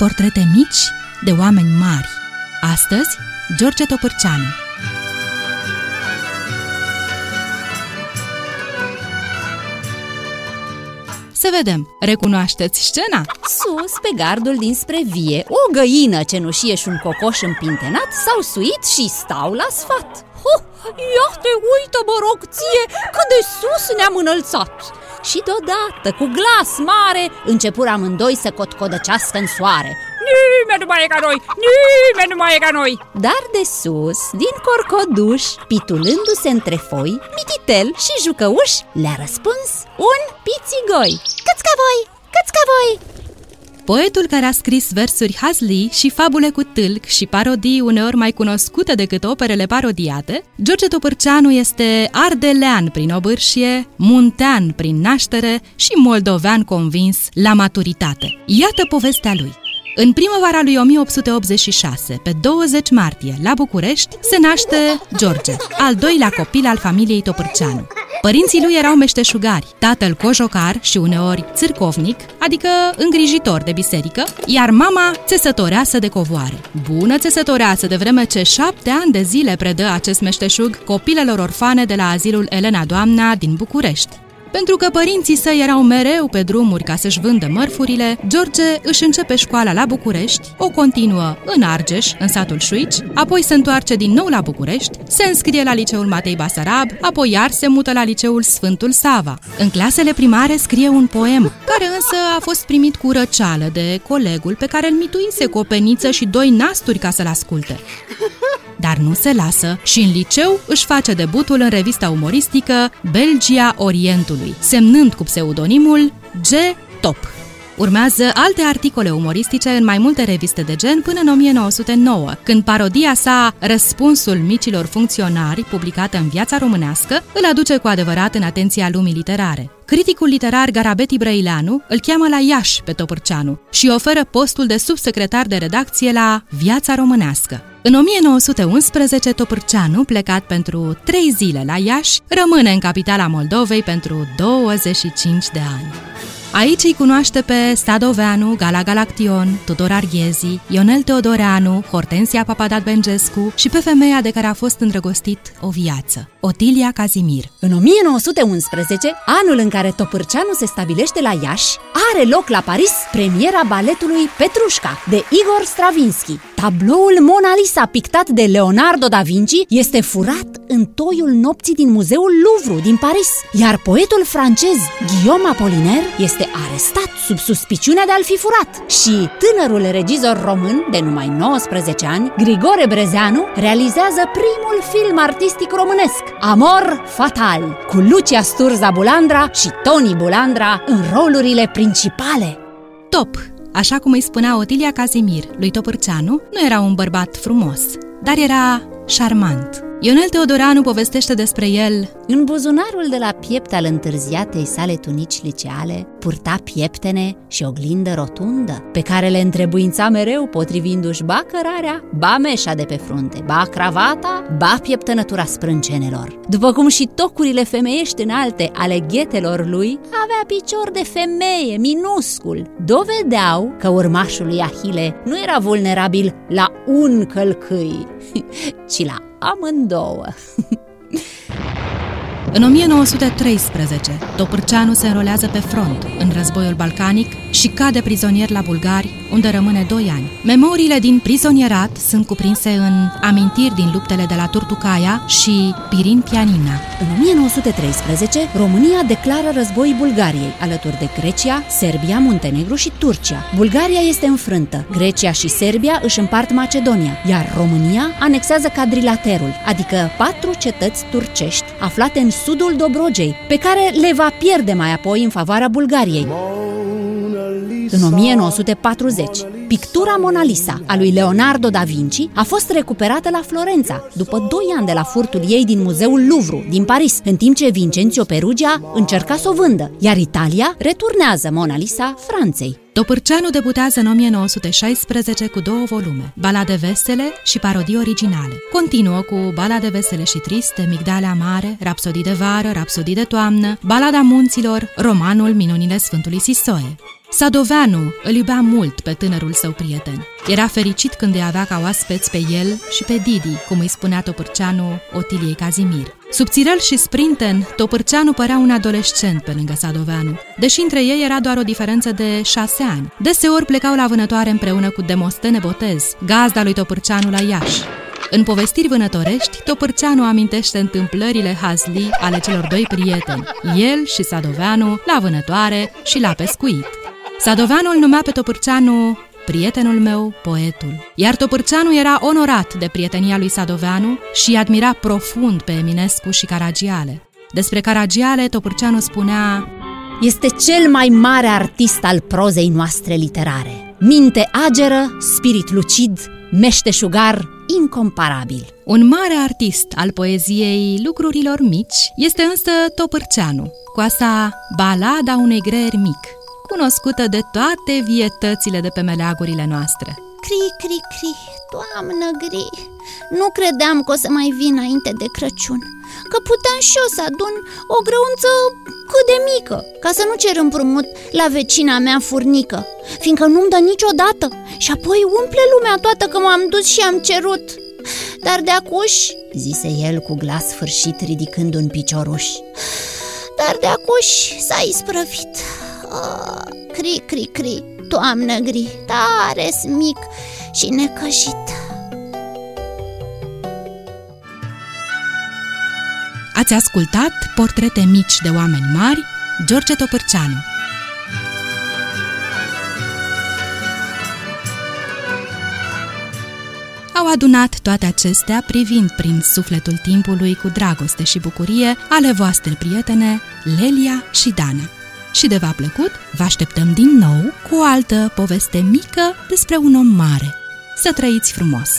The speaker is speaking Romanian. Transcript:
portrete mici de oameni mari. Astăzi, George Topârceanu. Să vedem, recunoașteți scena? Sus, pe gardul dinspre vie, o găină cenușieș și un cocoș împintenat s-au suit și stau la sfat. Huh, ia te uită, mă rog, ție, cât de sus ne-am înălțat! Și deodată, cu glas mare, începură amândoi să cotcodăcească în soare. Nimeni nu mai e ca noi! Nimeni nu mai e ca noi! Dar de sus, din corcoduș, pitulându-se între foi, Mititel și Jucăuș le-a răspuns un pițigoi. Câți ca voi! Câți ca voi! Poetul care a scris versuri hazli și fabule cu tâlc și parodii uneori mai cunoscute decât operele parodiate, George Topârceanu este ardelean prin obârșie, muntean prin naștere și moldovean convins la maturitate. Iată povestea lui. În primăvara lui 1886, pe 20 martie, la București, se naște George, al doilea copil al familiei Topârceanu. Părinții lui erau meșteșugari, tatăl cojocar și uneori țârcovnic, adică îngrijitor de biserică, iar mama țesătoreasă de covoare. Bună țesătoreasă de vreme ce șapte ani de zile predă acest meșteșug copilelor orfane de la azilul Elena Doamna din București. Pentru că părinții săi erau mereu pe drumuri ca să-și vândă mărfurile, George își începe școala la București, o continuă în Argeș, în satul Șuici, apoi se întoarce din nou la București, se înscrie la liceul Matei Basarab, apoi iar se mută la liceul Sfântul Sava. În clasele primare scrie un poem, care însă a fost primit cu răceală de colegul pe care îl mituise cu o peniță și doi nasturi ca să-l asculte. Dar nu se lasă și în liceu își face debutul în revista umoristică Belgia Orientului, semnând cu pseudonimul G. Top. Urmează alte articole umoristice în mai multe reviste de gen până în 1909, când parodia sa Răspunsul micilor funcționari, publicată în viața românească, îl aduce cu adevărat în atenția lumii literare. Criticul literar Garabeti Brăileanu îl cheamă la Iași pe Topârceanu și oferă postul de subsecretar de redacție la Viața Românească. În 1911, Topârceanu, plecat pentru trei zile la Iași, rămâne în capitala Moldovei pentru 25 de ani. Aici îi cunoaște pe Stadoveanu, Gala Galaction, Tudor Arghezi, Ionel Teodoreanu, Hortensia Papadat Bengescu și pe femeia de care a fost îndrăgostit o viață, Otilia Cazimir. În 1911, anul în care Topârceanu se stabilește la Iași, are loc la Paris premiera baletului Petrușca de Igor Stravinsky. Tabloul Mona Lisa pictat de Leonardo da Vinci este furat în toiul nopții din Muzeul Louvre din Paris, iar poetul francez Guillaume Apollinaire este arestat sub suspiciunea de a-l fi furat. Și tânărul regizor român de numai 19 ani, Grigore Brezeanu, realizează primul film artistic românesc, Amor Fatal, cu Lucia Sturza Bulandra și Tony Bulandra în rolurile principale. Top! Așa cum îi spunea Otilia Cazimir lui Topârceanu, nu era un bărbat frumos, dar era șarmant. Ionel Teodoreanu povestește despre el În buzunarul de la piept al întârziatei sale tunici liceale purta pieptene și oglindă rotundă, pe care le întrebuința mereu potrivindu-și ba cărarea, ba meșa de pe frunte, ba cravata, ba pieptănătura sprâncenelor. După cum și tocurile femeiești înalte ale ghetelor lui avea picior de femeie, minuscul, dovedeau că urmașul lui Ahile nu era vulnerabil la un călcâi, ci la a. În 1913, Topârceanu se înrolează pe front în războiul balcanic și cade prizonier la bulgari, unde rămâne 2 ani. Memoriile din prizonierat sunt cuprinse în amintiri din luptele de la Turtucaia și Pirin Pianina. În 1913, România declară război Bulgariei, alături de Grecia, Serbia, Muntenegru și Turcia. Bulgaria este înfrântă, Grecia și Serbia își împart Macedonia, iar România anexează cadrilaterul, adică patru cetăți turcești aflate în sudul Dobrogei, pe care le va pierde mai apoi în favoarea Bulgariei. În 1940, pictura Mona Lisa a lui Leonardo da Vinci a fost recuperată la Florența, după 2 ani de la furtul ei din Muzeul Louvre, din Paris, în timp ce Vincenzo Perugia încerca să o vândă, iar Italia returnează Mona Lisa Franței. Topârceanu debutează în 1916 cu două volume, balade vesele și parodii originale. Continuă cu balade vesele și triste, Migdalea Mare, Rapsodii de vară, Rapsodii de toamnă, Balada munților, romanul Minunile Sfântului Sisoe. Sadoveanu îl iubea mult pe tânărul său prieten. Era fericit când îi avea ca oaspeți pe el și pe Didi, cum îi spunea Topârceanu Otiliei Cazimir. Subțirel și sprinten, Topârceanu părea un adolescent pe lângă Sadoveanu, deși între ei era doar o diferență de șase ani. Deseori plecau la vânătoare împreună cu Demostene Botez, gazda lui Topârceanu la Iași. În povestiri vânătorești, Topârceanu amintește întâmplările hazli ale celor doi prieteni, el și Sadoveanu, la vânătoare și la pescuit. Sadoveanu îl numea pe Topârceanu prietenul meu, poetul. Iar Topârceanu era onorat de prietenia lui Sadoveanu și admira profund pe Eminescu și Caragiale. Despre Caragiale, Topârceanu spunea Este cel mai mare artist al prozei noastre literare. Minte ageră, spirit lucid, meșteșugar incomparabil. Un mare artist al poeziei lucrurilor mici este însă Topârceanu, cu asta balada unui greier mic, cunoscută de toate vietățile de pe meleagurile noastre. Cri, cri, cri, toamnă gri Nu credeam că o să mai vin înainte de Crăciun Că puteam și eu să adun o grăunță cât de mică Ca să nu cer împrumut la vecina mea furnică Fiindcă nu-mi dă niciodată. Și apoi umple lumea toată că m-am dus și am cerut. Dar de acuș, zise el cu glas sfârșit ridicând un picioruș Dar de acuș s-a isprăvit Oh, cri, cri, cri, toamnă gri, tare mic și necăjit. Ați ascultat Portrete mici de oameni mari, George Topârceanu. Au adunat toate acestea privind prin sufletul timpului cu dragoste și bucurie ale voastre prietene Lelia și Dana și de v-a plăcut, vă așteptăm din nou cu o altă poveste mică despre un om mare. Să trăiți frumos!